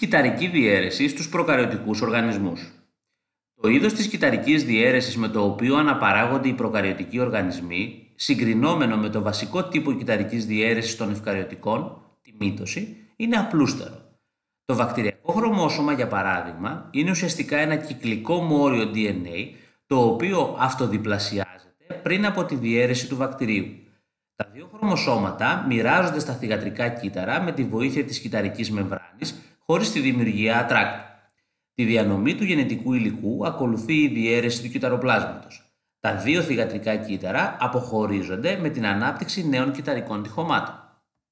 Κυταρική διαίρεση στους προκαριωτικούς οργανισμούς. Το είδος της κυταρικής διαίρεσης με το οποίο αναπαράγονται οι προκαριωτικοί οργανισμοί, συγκρινόμενο με το βασικό τύπο κυταρικής διαίρεσης των ευκαριωτικών, τη μύτωση, είναι απλούστερο. Το βακτηριακό χρωμόσωμα, για παράδειγμα, είναι ουσιαστικά ένα κυκλικό μόριο DNA, το οποίο αυτοδιπλασιάζεται πριν από τη διαίρεση του βακτηρίου. Τα δύο χρωμοσώματα μοιράζονται στα θυγατρικά κύτταρα με τη βοήθεια της κυταρικής μεμβράνης χωρίς τη δημιουργία ατράκτου. Τη διανομή του γενετικού υλικού ακολουθεί η διαίρεση του κυταροπλάσματος. Τα δύο θυγατρικά κύτταρα αποχωρίζονται με την ανάπτυξη νέων κυταρικών τυχωμάτων.